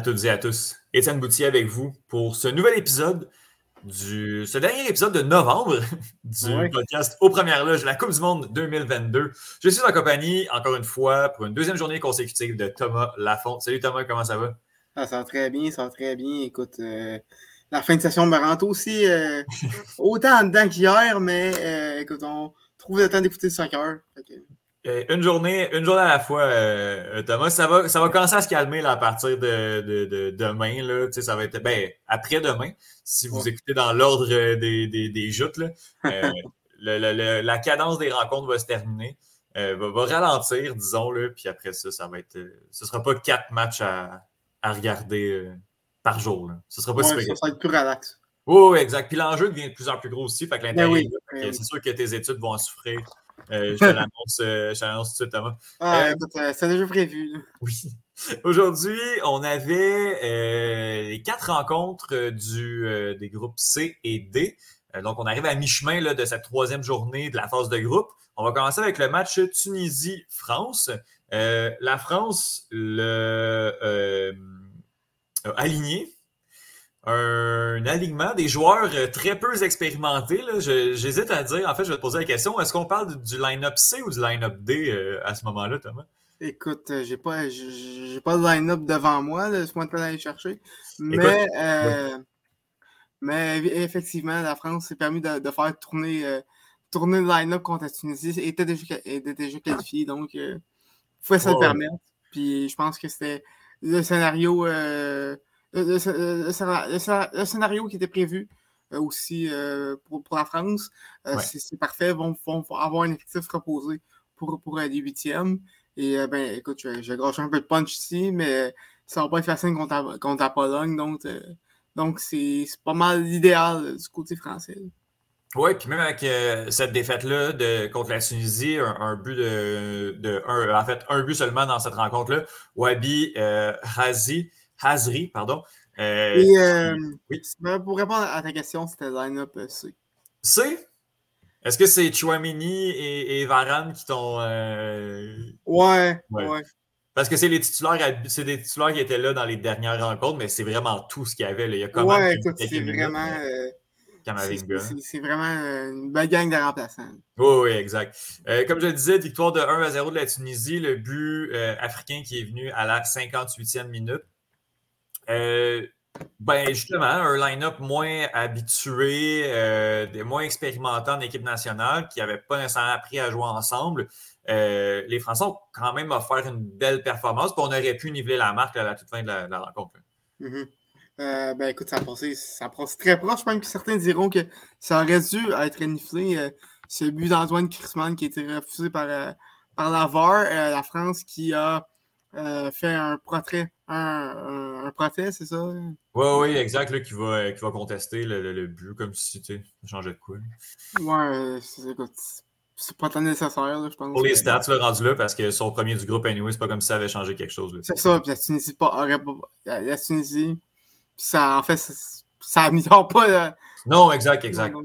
à toutes et à tous. Étienne Boutier avec vous pour ce nouvel épisode du ce dernier épisode de novembre du podcast Aux Premières Loges, la Coupe du Monde 2022. Je suis en compagnie, encore une fois, pour une deuxième journée consécutive de Thomas Lafont. Salut Thomas, comment ça va? Ah, ça va très bien, ça va très bien. Écoute, euh, la fin de session me rentre aussi euh, autant en dedans qu'hier, mais euh, écoute, on trouve le temps d'écouter le soccer. Euh, une journée, une journée à la fois, euh, Thomas. Ça va, ça va commencer à se calmer là, à partir de, de, demain. Là. Tu sais, ça va être ben, après-demain, si vous écoutez dans l'ordre des, des, des joutes. Là. Euh, la cadence des rencontres va se terminer. Va, va, ralentir, disons, là, puis après ça, ça va être. ce ne sera pas quatre matchs à, à regarder par jour. Là. Ce sera pas ouais, Ça va être plus relax. Oui, exact. Puis l'enjeu devient de plus en plus gros aussi. Fait que ben l'intérêt, ben c'est sûr que tes études vont en souffrir. Euh, je euh, te l'annonce tout de suite, Thomas. Ah, euh, c'est déjà prévu. Oui. Aujourd'hui, on avait les quatre rencontres du, des groupes C et D. donc, on arrive à mi-chemin de cette troisième journée de la phase de groupe. On va commencer avec le match Tunisie-France. la France, le aligné un alignement des joueurs euh, très peu expérimentés. J'hésite à dire, en fait, je vais te poser la question, est-ce qu'on parle du line-up C ou du line-up D euh, à ce moment-là, Thomas? Écoute, euh, j'ai pas j'ai pas de line-up devant moi, laisse-moi aller chercher. Mais, mais effectivement, la France s'est permis de, faire tourner, tourner le line-up contre la Tunisie. Elle était déjà, était déjà qualifiée, donc il faut se le permettre. Puis je pense que c'était le scénario le, scénario qui était prévu euh, aussi euh, pour, la France, euh, c'est parfait. Ils vont, avoir un effectif reposé pour, pour les huitièmes. Et ben, écoute, je, je un peu de punch ici, mais ça va pas être facile contre, contre la Pologne. Donc, donc c'est pas mal l'idéal du côté français. Oui, puis même avec cette défaite-là contre la Tunisie, un, but de, en fait, un but seulement dans cette rencontre-là, Wabi Razi Hazri, pardon. Euh, Et, euh, oui. Pour répondre à ta question, c'était line-up euh, C. C? Est-ce que c'est Chouamini et, et Varane qui t'ont. Ouais, ouais, Parce que c'est les titulaires, c'est des titulaires qui étaient là dans les dernières rencontres, mais c'est vraiment tout ce qu'il y avait. Là. Il y a quand ouais, c'est vraiment. C'est vraiment une belle gang de remplaçants. Oui, oui, exact. comme je le disais, victoire de 1 à 0 de la Tunisie, le but africain qui est venu à la 58e minute. Euh, ben justement, un line-up moins habitué, euh, moins expérimenté en équipe nationale, qui n'avait pas nécessairement appris à jouer ensemble. Euh, les Français ont quand même offert une belle performance, puis on aurait pu niveler la marque à la toute fin de la, rencontre. Mm-hmm. ben écoute, ça a, passé, ça très proche, même que certains diront que ça aurait dû être nivelé. ce but d'Antoine Chrisman qui a été refusé par, par la France qui a fait un portrait un, un, c'est ça? Oui, oui, exact, là, qui, va, qui va contester le, but comme si tu changeais de quoi. Ouais, c'est pas tant nécessaire, je pense. Pour les stats, le rendu là, parce que son premier du groupe, anyway, c'est pas comme si ça avait changé quelque chose. C'est ça, puis la Tunisie, pas, la, Tunisie, ça, en fait, ça améliore pas. Non, exact, exact.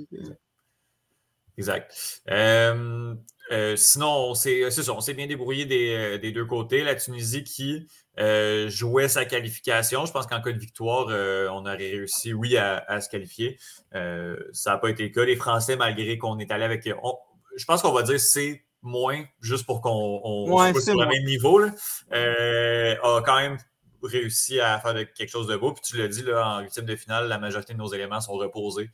Exact. Euh, euh, sinon, c'est ça, on s'est bien débrouillé des, euh, des, deux côtés. La Tunisie qui euh, jouait sa qualification. Je pense qu'en cas de victoire, euh, on aurait réussi, oui, à, se qualifier. Euh, ça n'a pas été le cas. Les Français, malgré qu'on est allé avec. je pense qu'on va dire c'est moins, juste pour qu'on soit sur le même niveau, là, a quand même réussi à faire quelque chose de beau. Puis tu l'as dit, là, en huitième de finale, la majorité de nos éléments sont reposés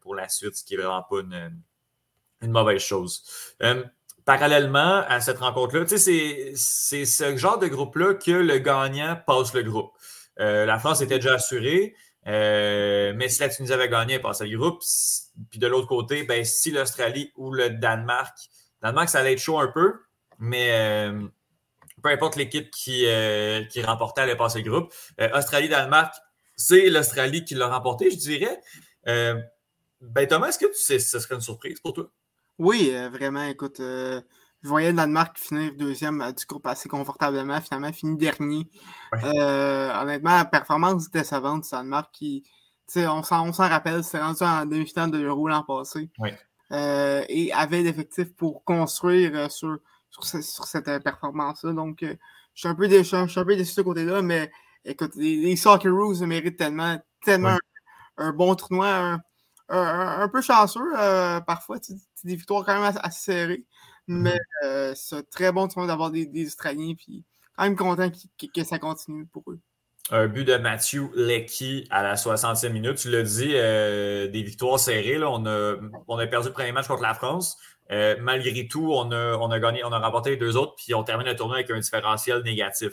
pour la suite, ce qui n'est vraiment pas une, une mauvaise chose parallèlement à cette rencontre-là, c'est ce genre de groupe-là que le gagnant passe le groupe. Euh, la France était déjà assurée, euh, mais si la Tunisie avait gagné, elle passait le groupe. Puis de l'autre côté, ben, si l'Australie ou le Danemark, Danemark, ça allait être chaud un peu, mais euh, peu importe l'équipe qui, qui remportait, allait passer le groupe. Australie-Danemark, c'est l'Australie qui l'a remporté, je dirais. ben Thomas, est-ce que tu sais, ce serait une surprise pour toi? Oui, euh, vraiment, écoute, euh, je voyais le Danemark finir deuxième euh, du groupe assez confortablement, finalement fini dernier. honnêtement, la performance décevante du Danemark qui, on s'en rappelle, c'est rendu en demi-finale de l'Euro l'an passé. et avait l'effectif pour construire sur, sur, cette performance-là. Donc, je suis un peu déçu, je suis un peu déçu de ce côté-là, mais écoute, les, Socceroos méritent tellement, tellement un, bon tournoi, un, peu chanceux parfois, des victoires quand même assez, serrées. Mm-hmm. Mais c'est un très bon d'avoir des, Australiens, puis quand même content que ça continue pour eux un but de Matthew Lecky à la 60e minute. Tu l'as dit, euh, des victoires serrées. On, a, on a perdu le premier match contre la France. Euh, malgré tout, on a, on a gagné, on a remporté les deux autres, puis on termine le tournoi avec un différentiel négatif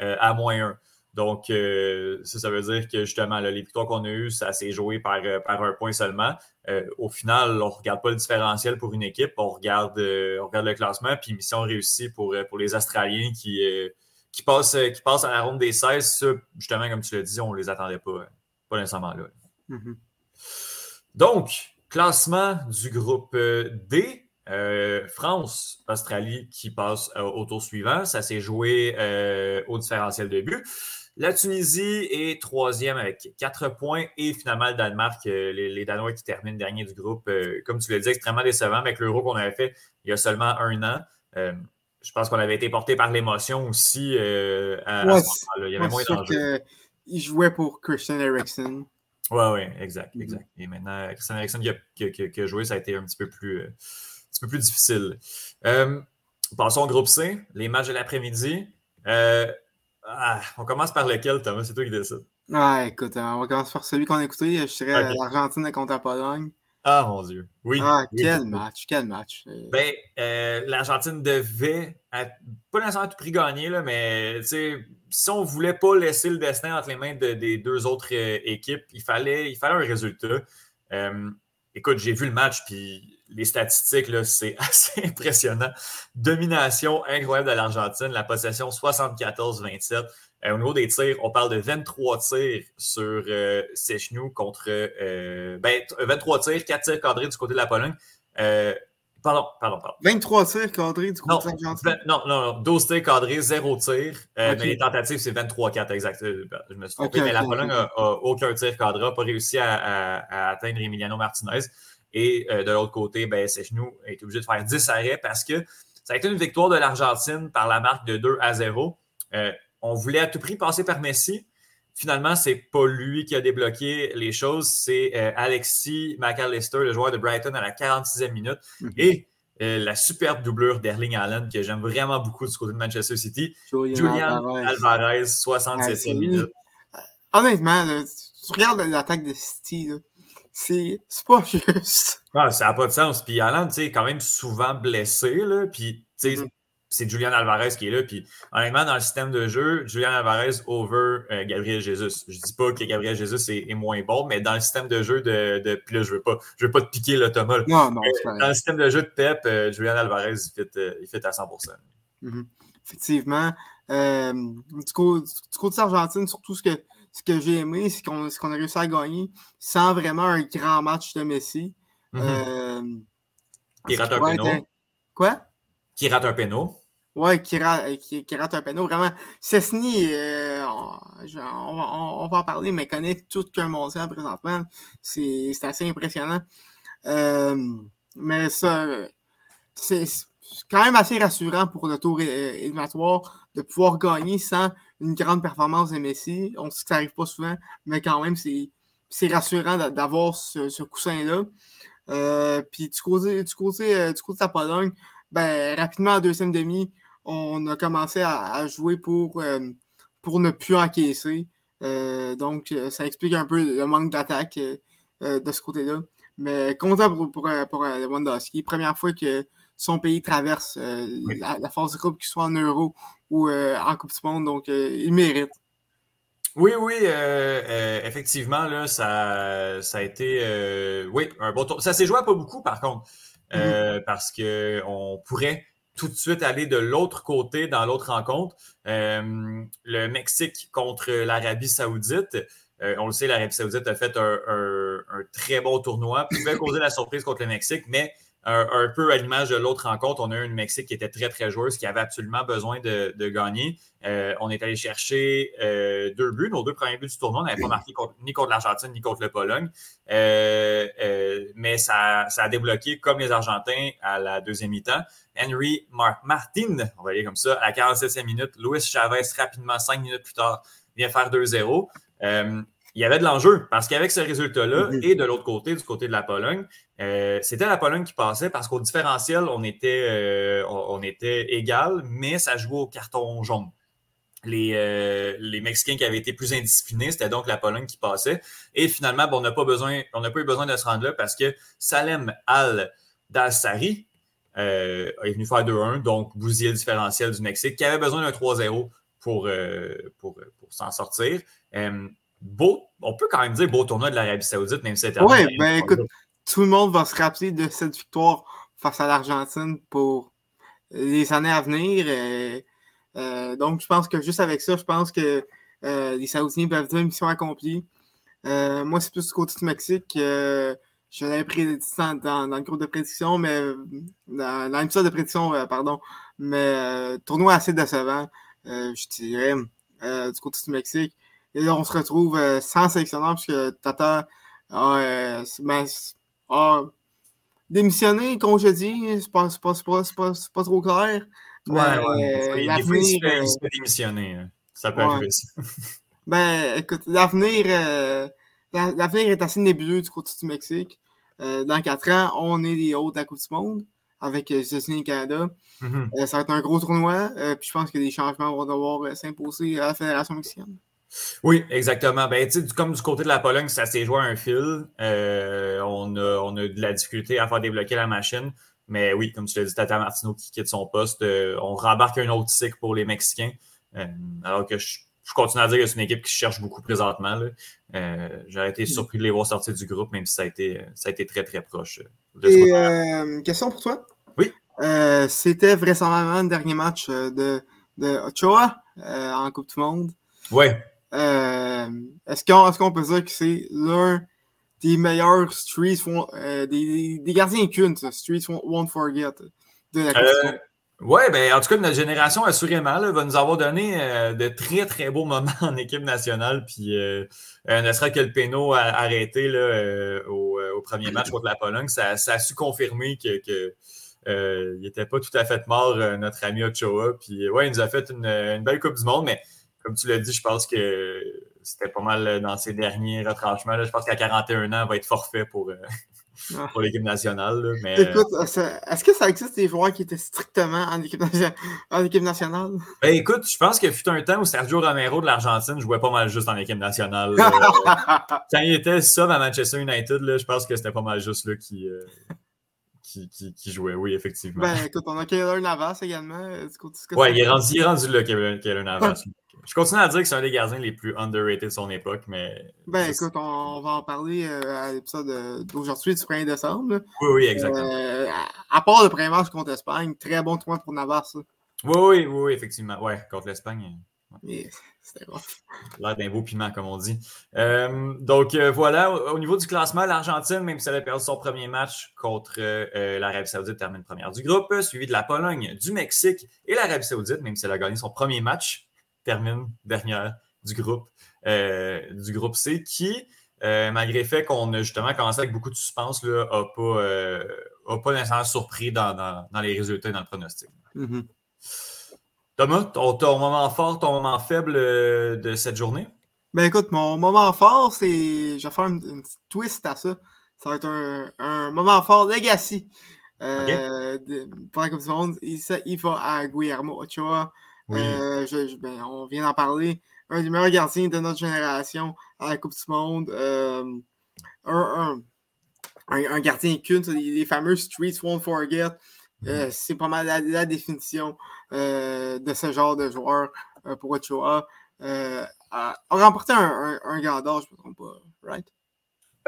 euh, à moins 1. Donc, ça, ça veut dire que justement, les victoires qu'on a eues, ça s'est joué par, par un point seulement. au final, on ne regarde pas le différentiel pour une équipe, on regarde, on regarde le classement, puis mission réussie pour, pour les Australiens qui qui passent, euh, qui à la ronde des 16, ça, justement, comme tu l'as dit, on ne les attendait pas, euh, pas nécessairement là. Mm-hmm. Donc, classement du groupe euh, D. France, Australie qui passe au tour suivant. Ça s'est joué au différentiel de but. La Tunisie est troisième avec quatre points et finalement le Danemark, les, Danois qui terminent dernier du groupe, comme tu l'as dit, extrêmement décevant avec l'euro qu'on avait fait il y a seulement un an je pense qu'on avait été porté par l'émotion aussi euh, à, ce moment-là. Il y avait moins d'enjeux. Il jouait pour Christian Eriksen. Oui, oui, exact, mm-hmm. exact. Et maintenant, Christian Eriksen qui a, joué, ça a été un petit peu plus, euh, un petit peu plus difficile. Euh, passons au groupe C, les matchs de l'après-midi. Ah, on commence par lequel, Thomas? C'est toi qui décides. Ah, écoute, on va commencer par celui qu'on a écouté. Je dirais l'Argentine contre la Pologne. Ah, mon Dieu. Oui. Ah, quel match, quel match. Euh. Ben, euh, l'Argentine devait, pas nécessairement à tout prix gagner, là, mais si on ne voulait pas laisser le destin entre les mains des deux autres euh, équipes, il fallait, il fallait un résultat. écoute, j'ai vu le match, puis les statistiques, c'est assez impressionnant. Domination incroyable de l'Argentine, la possession 74-27. Euh, au niveau des tirs, on parle de 23 tirs sur euh, contre. Euh, ben, 23 tirs, 4 tirs cadrés du côté de la Pologne. Euh, pardon, pardon, pardon. 23 tirs cadrés du côté de l'Argentine? Non, non, non, 12 tirs cadrés, 0 tir. Mais les tentatives, c'est 23-4 exact. Je me suis trompé, mais la Pologne n'a aucun tir cadré, n'a pas réussi à, atteindre Emiliano Martinez. Et de l'autre côté, ben, Sechnou est obligé de faire 10 arrêts parce que ça a été une victoire de l'Argentine par la marque de 2 à 0 on voulait à tout prix passer par Messi. Finalement, c'est pas lui qui a débloqué les choses, c'est euh, Alexis McAllister, le joueur de Brighton, à la 46e minute. Mhm. Et euh, la superbe doublure d'Erling Allen, que j'aime vraiment beaucoup du côté de Manchester City. Julian, Alvarez, 67e minute. Honnêtement, tu regardes l'attaque de City, c'est pas juste. Ah, ça n'a pas de sens. Puis Allen, tu sais, quand même souvent blessé, là, puis tu sais, mhm c'est Julian Alvarez qui est là. Puis honnêtement, dans le système de jeu, Julian Alvarez over euh, Gabriel Jesus. Je dis pas que Gabriel Jesus est, moins bon, mais dans le système de jeu de. de puis là, je veux pas, je veux pas te piquer le Thomas. Non, non, euh, dans le système de jeu de Pep, euh, Julian Alvarez, il fait, il fait à 100 mm-hmm. Effectivement. du, coup, du côté d'Argentine, surtout ce que, ce que j'ai aimé, c'est qu'on a réussi à gagner sans vraiment un grand match de Messi. Mm-hmm. il rate un péno. Quoi? Qui rate un péno. Ouais, qui, qui, rate un péno. Vraiment, Cessny, euh, on, va en parler, mais connaît tout qu'un mondial présentement. C'est assez impressionnant. Euh, mais ça, c'est quand même assez rassurant pour le tour éliminatoire de pouvoir gagner sans une grande performance de Messi. On sait que ça n'arrive pas souvent, mais quand même, c'est rassurant d'avoir ce, coussin-là. Euh, puis du côté, du, côté, du côté de la Pologne, ben, rapidement en deuxième demi, on a commencé à, jouer pour, euh, pour ne plus encaisser. Euh, donc, euh, ça explique un peu le manque d'attaque de ce côté-là. Mais content pour, pour, pour Lewandowski. Première fois que son pays traverse la, phase de groupe, qu'il soit en Euro ou en Coupe du Monde. Donc, il mérite. Oui, oui, effectivement, là, ça, ça a été oui, un bon tour. Ça s'est joué à pas beaucoup, par contre, mm-hmm. parce qu'on pourrait tout de suite aller de l'autre côté dans l'autre rencontre. Euh, le Mexique contre l'Arabie Saoudite. Euh, on le sait, l'Arabie Saoudite a fait un, un, très bon tournoi, pouvait causer la surprise contre le Mexique, mais un, peu à l'image de l'autre rencontre, on a eu une Mexique qui était très, très joueuse, qui avait absolument besoin de, gagner. Euh, on est allé chercher euh, deux buts, nos deux premiers buts du tournoi. On n'avait pas marqué ni contre l'Argentine ni contre le Pologne. Euh, mais ça, ça, a débloqué comme les Argentins à la deuxième mi-temps. Henry Martin, on va aller comme ça, à la 47e minute. Luis Chavez rapidement, cinq minutes plus tard, vient faire 2-0. Il y avait de l'enjeu parce qu'avec ce résultat-là, mm-hmm. et de l'autre côté, du côté de la Pologne, c'était la Pologne qui passait parce qu'au différentiel, on était, on, était égal, mais ça jouait au carton jaune. Les, les, Mexicains qui avaient été plus indisciplinés, c'était donc la Pologne qui passait. Et finalement, on n'a pas besoin, on n'a pas eu besoin de se rendre là parce que Salem Al Dalsari, euh, est venu faire 2-1, donc bousiller le différentiel du Mexique, qui avait besoin d'un 3-0 pour, euh, pour, pour s'en sortir. Euh, beau, on peut quand même dire beau tournoi de l'Arabie Saoudite, même si c'était. Oui, ben écoute, tout le monde va se rappeler de cette victoire face à l'Argentine pour les années à venir. donc, je pense que juste avec ça, je pense que les Saoudiens peuvent dire mission accomplie. moi, c'est plus du côté du Mexique. Je l'avais pris dans, dans, le groupe de prédiction, mais dans, dans l'épisode de prédiction, euh, pardon. Mais euh, tournoi assez décevant, euh, je dirais, du côté du Mexique. Et là, on se retrouve sans sélectionneur puisque Tata a, ben, a démissionné, congédié. C'est pas, pas, pas, pas, trop clair. Ouais, ouais. il, il, se fait démissionner. Hein. Ça peut arriver aussi. ben, écoute, l'avenir l'avenir est assez nébuleux du côté du Mexique. Euh, dans quatre ans, on est les hauts de la Coupe du Monde avec les États-Unis et le Canada. Mm-hmm. Euh, ça va être un gros tournoi. Euh, puis je pense que des changements vont devoir s'imposer à la Fédération mexicaine. Oui, exactement. Ben, comme du côté de la Pologne, ça s'est joué à un fil. on, a, on a de la difficulté à faire débloquer la machine. Mais oui, comme tu l'as dit, Tata Martino qui quitte son poste, on rembarque un autre cycle pour les Mexicains. alors que je je continue à dire que c'est une équipe qui cherche beaucoup présentement. Euh, J'aurais été surpris de les voir sortir du groupe, même si ça a été, ça a été très, très proche. Euh, Et euh, question pour toi? Oui. Euh, c'était vraisemblablement le dernier match de, de Ochoa en Coupe du Monde. Oui. Est-ce qu'on est peut dire que c'est l'un des meilleurs Streets, des, des, gardiens cultes, Streets Won't Forget de la Monde? Oui, ben, en tout cas, notre génération, assurément, va nous avoir donné euh, de très, très beaux moments en équipe nationale. Puis, euh, euh ne serait que le péno arrêté là, euh, au, premier match contre la Pologne, ça, a su confirmer qu'il que, n'était pas tout à fait mort, notre ami Ochoa. Puis, ouais, il nous a fait une, belle Coupe du Monde, mais comme tu l'as dit, je pense que c'était pas mal dans ses derniers retranchements. Je pense qu'à 41 ans, il va être forfait pour, ah. pour l'équipe nationale. mais... Écoute, est-ce que ça existe des joueurs qui étaient strictement en équipe, en équipe nationale? Ben, écoute, je pense que fut un temps où Sergio Romero de l'Argentine jouait pas mal juste en équipe nationale. Quand il était sub à Manchester United, là, je pense que c'était pas mal juste là qui, euh, qui, qui, jouait, oui, effectivement. Ben écoute, on a Kaylor Navas également. Euh, ouais, il est, rendu, il est rendu là, Kaylor Navas. Je continue à dire que c'est un des gardiens les plus underrated de son époque, mais. Ben écoute, on, va en parler euh, à l'épisode d'aujourd'hui du 1er décembre. Oui, oui, exactement. Euh, à, part le premier match contre l'Espagne, très bon tournoi pour Navas. Oui, oui, oui, effectivement. Ouais, contre l'Espagne. C'était rough. L'air d'un beau piment, comme on dit. Euh, donc voilà, au, niveau du classement, l'Argentine, même si elle a perdu son premier match contre l'Arabie Saoudite, termine première du groupe, suivi de la Pologne, du Mexique et l'Arabie Saoudite, même si elle a gagné son premier match termine dernière du groupe, euh, du groupe C, qui, euh, malgré le fait qu'on a justement commencé avec beaucoup de suspense, n'a pas, euh, pas nécessairement surpris dans, les résultats et dans le pronostic. Mm-hmm. Thomas, ton, moment fort, ton moment faible de cette journée? Ben écoute, mon moment fort, c'est. Je vais faire une, twist à ça. Ça va être un, moment fort Legacy. pour la Coupe du Monde, il, il va à Guillermo Ochoa. Euh, ben, on vient d'en parler. Un des meilleurs gardiens de notre génération à la Coupe du Monde. Euh, un, gardien culte, les, fameux Streets Won't Forget. Euh, c'est pas mal la, définition de ce genre de joueur pour Ochoa. a remporté un, un, gardeur, je ne me trompe pas, right?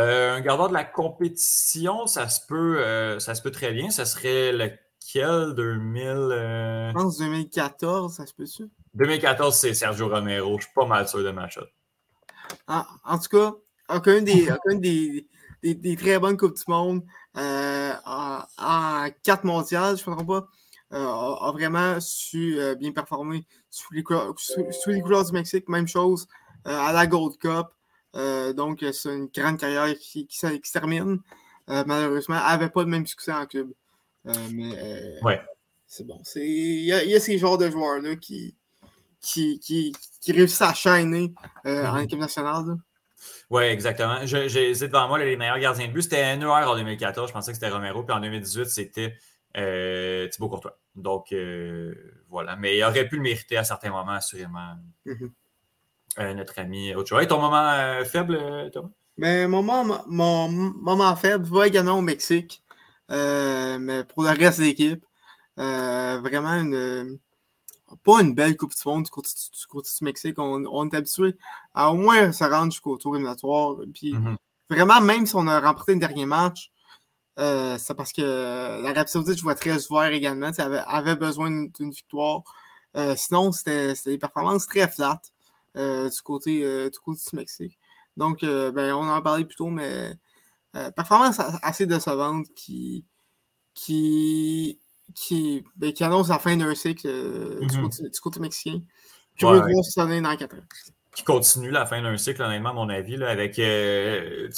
un gardeur de la compétition, ça se peut, ça se peut très bien. Ça serait le quel 2000 Je pense 2014, ça se peut-tu? 2014, c'est Sergio Romero. Je suis pas mal sûr de ma shot. En, en tout cas, aucun des, des, des, des, très bonnes Coupes du Monde euh, en, quatre mondiales, je ne me trompe pas, euh, a, vraiment su euh, bien performer sous les, sous, les couleurs du Mexique. Même chose euh, à la Gold Cup. donc, c'est une grande carrière qui, qui, qui se termine. malheureusement, elle n'avait pas le même succès en club. Euh, mais euh, c'est bon. Il y, a ces genres de joueurs-là qui, qui, qui, qui réussissent à shiner euh, en mm-hmm. équipe nationale. Oui, exactement. J'ai devant moi les meilleurs gardiens de but. C'était Neuer en 2014, je pensais que c'était Romero. Puis en 2018, c'était euh, Thibaut Courtois. Donc, euh, voilà. Mais il aurait pu le mériter à certains moments, assurément, mm-hmm. euh, notre ami Ochoa. Et ton moment faible, Thomas? Mais mon moment, mon moment faible va également au Mexique. mais pour le reste de l'équipe, vraiment une pas une belle Coupe du Monde du côté du, Mexique. On, est habitué à au moins se rendre jusqu'au tour éliminatoire. Puis mm-hmm. vraiment, même si on a remporté le dernier match, euh, c'est parce que l'Arabie Saoudite jouait très ouvert également. Avait, avait besoin d'une victoire. Euh, sinon, c'était des performances très flat euh, du, côté, du côté du Mexique. Donc, ben, on en parlait plus tôt, mais performance assez décevante qui, qui qui, ben, qui annonce la fin d'un cycle euh, du, mm-hmm. côté, mexicain. Ouais. dans 4 ans. Qui continue la fin d'un cycle, honnêtement, à mon avis, là, avec. Euh,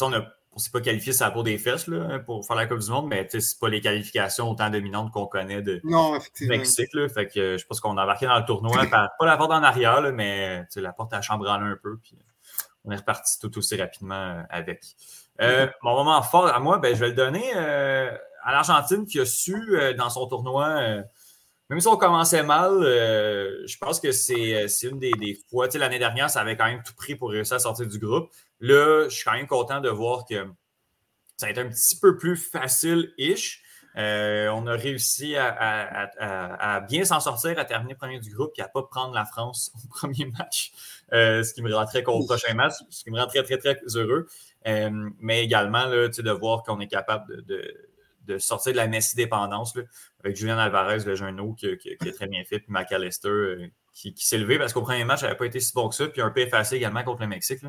on ne s'est pas qualifié la peau des fesses là, pour faire la Coupe du Monde, mais c'est pas les qualifications autant dominantes qu'on connaît de non, Mexique. Là, fait que je pense qu'on a embarqué dans le tournoi, pas la porte en arrière, là, mais la porte à chambranler un peu. Puis on est reparti tout aussi rapidement euh, avec. Mm-hmm. Mon moment fort à moi, ben, je vais le donner à l'Argentine qui a su euh, dans son tournoi, euh, même si on commençait mal, euh, je pense que c'est une des, des fois. L'année dernière, ça avait quand même tout pris pour réussir à sortir du groupe. Là, je suis quand même content de voir que ça a été un petit peu plus facile-ish. on a réussi à, bien s'en sortir, à terminer premier du groupe et à ne pas prendre la France au premier match, ce qui me rend très au prochain match, ce qui me rend très, très, très heureux. mais également là, de voir qu'on est capable de sortir de la Messi-dépendance avec Julian Alvarez, le jeune qui, qui, est très bien fait, puis McAllister euh, qui, s'est levé parce qu'au premier match, il n'avait pas été si bon que ça, puis un peu effacé également contre le Mexique.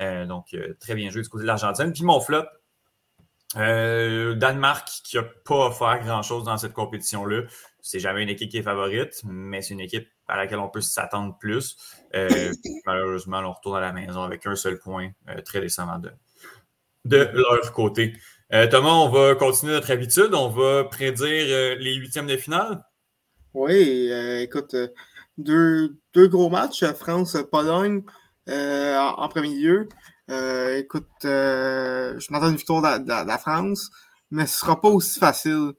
Euh, donc, euh, très bien joué du côté de l'Argentine. Puis mon flop, Danemark qui n'a pas offert grand-chose dans cette compétition-là. C'est jamais une équipe qui est favorite, mais c'est une équipe à laquelle on peut s'attendre plus. malheureusement, on retourne à la maison avec un seul point, très décemment de, de leur côté. Euh, Thomas, on va continuer notre habitude. On va prédire euh, les huitièmes de finale. Oui, euh, écoute, deux, gros matchs, France-Pologne en, premier lieu. écoute, je m'attends une victoire de, la France, mais ce ne sera pas aussi facile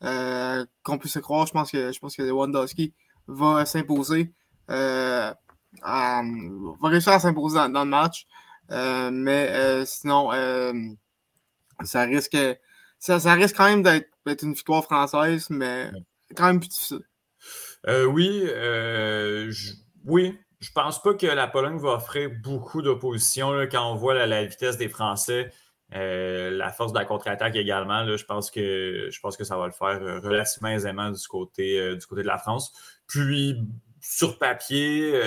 qu'on puisse se croire. Je pense que, je pense que Lewandowski va s'imposer. va réussir à s'imposer dans, le match. mais sinon, ça risque, ça, risque quand même d'être une victoire française, mais quand même plus difficile. Euh, oui, euh, je, oui. Je pense pas que la Pologne va offrir beaucoup d'opposition quand on voit la, vitesse des Français, euh, la force de la contre-attaque également. je, pense que, je pense que ça va le faire relativement aisément du côté, du côté de la France. Puis, sur papier,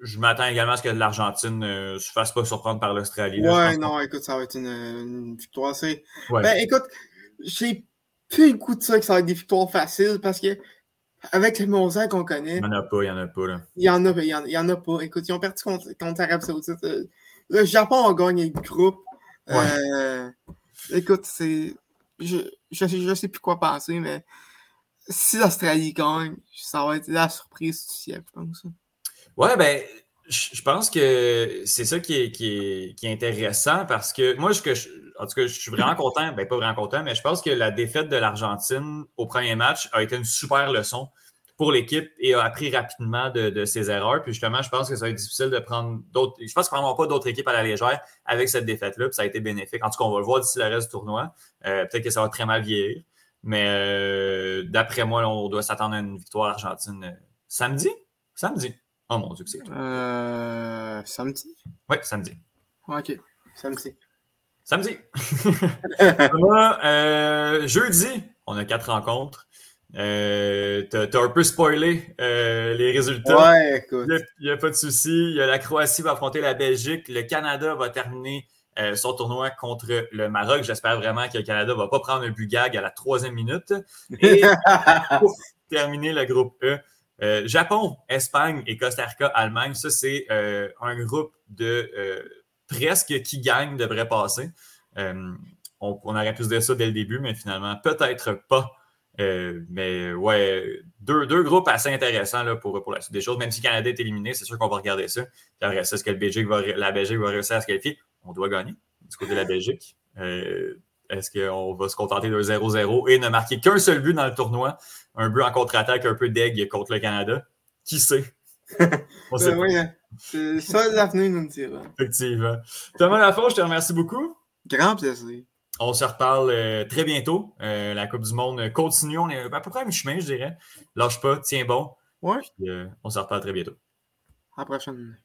je m'attends également à ce que l'Argentine ne euh, se fasse pas surprendre par l'Australie. Ouais, non, écoute, ça va être une, victoire assez. Ben, écoute, j'ai plus le coup de ça que ça va être des victoires faciles parce que avec les Mosaic qu'on connaît. Il n'y en a pas, il n'y en a pas. Là. Il n'y en, a, il y en, a pas. Écoute, ils ont perdu contre, contre l'Arabie Saoudite. Euh, le Japon a gagné le groupe. Euh, écoute, c'est. Je ne sais, plus quoi penser, mais si l'Australie gagne, ça va être la surprise du siècle, je pense. Ouais, ben, je pense que c'est ça qui est, qui, est, intéressant parce que moi, je, en tout cas, je suis vraiment content, ben pas vraiment content, mais je pense que la défaite de l'Argentine au premier match a été une super leçon pour l'équipe et a appris rapidement de, ses erreurs. Puis justement, je pense que ça va être difficile de prendre d'autres. Je pense qu'on ne pas d'autres équipes à la légère avec cette défaite-là. Puis ça a été bénéfique. En tout cas, on va le voir d'ici le reste du tournoi. Euh, peut-être que ça va très mal vieillir. Mais euh, d'après moi, on doit s'attendre à une victoire argentine euh, samedi? Samedi. Oh mon Dieu, que c'est toi. Euh, samedi? Oui, samedi. Ok, samedi. Samedi. euh, jeudi, on a quatre rencontres. Euh, T'as un peu spoilé euh, les résultats. Ouais, écoute. Il n'y a, pas de souci. La Croatie va affronter la Belgique. Le Canada va terminer euh, son tournoi contre le Maroc. J'espère vraiment que le Canada ne va pas prendre un but gag à la troisième minute. Et pour terminer le groupe E, euh, Japon, Espagne et Costa Rica, Allemagne, ça, c'est euh, un groupe de euh, presque qui gagne devrait passer. On, aurait pu se dire ça dès le début, mais finalement, peut-être pas mais ouais, deux, deux, groupes assez intéressants là, pour, pour la suite des choses. Même si Canada est éliminé, c'est sûr qu'on va regarder ça. Après ça, est-ce que le Belgique va, la Belgique va réussir à se qualifier? On doit gagner du côté de la Belgique. Est-ce qu'on va se contenter d'un 0-0 et ne marquer qu'un seul but dans le tournoi? Un but en contre-attaque un peu d'aigle contre le Canada? Qui sait? On sait ben hein. C'est ça l'avenir nous dira. Effectivement. Thomas Lafont, je te remercie beaucoup. Grand plaisir. On se reparle euh, très bientôt. Euh, la Coupe du Monde continue. On est à peu près à mi-chemin, je dirais. Lâche pas, tiens bon. Ouais. Euh, on se reparle très bientôt. À la prochaine.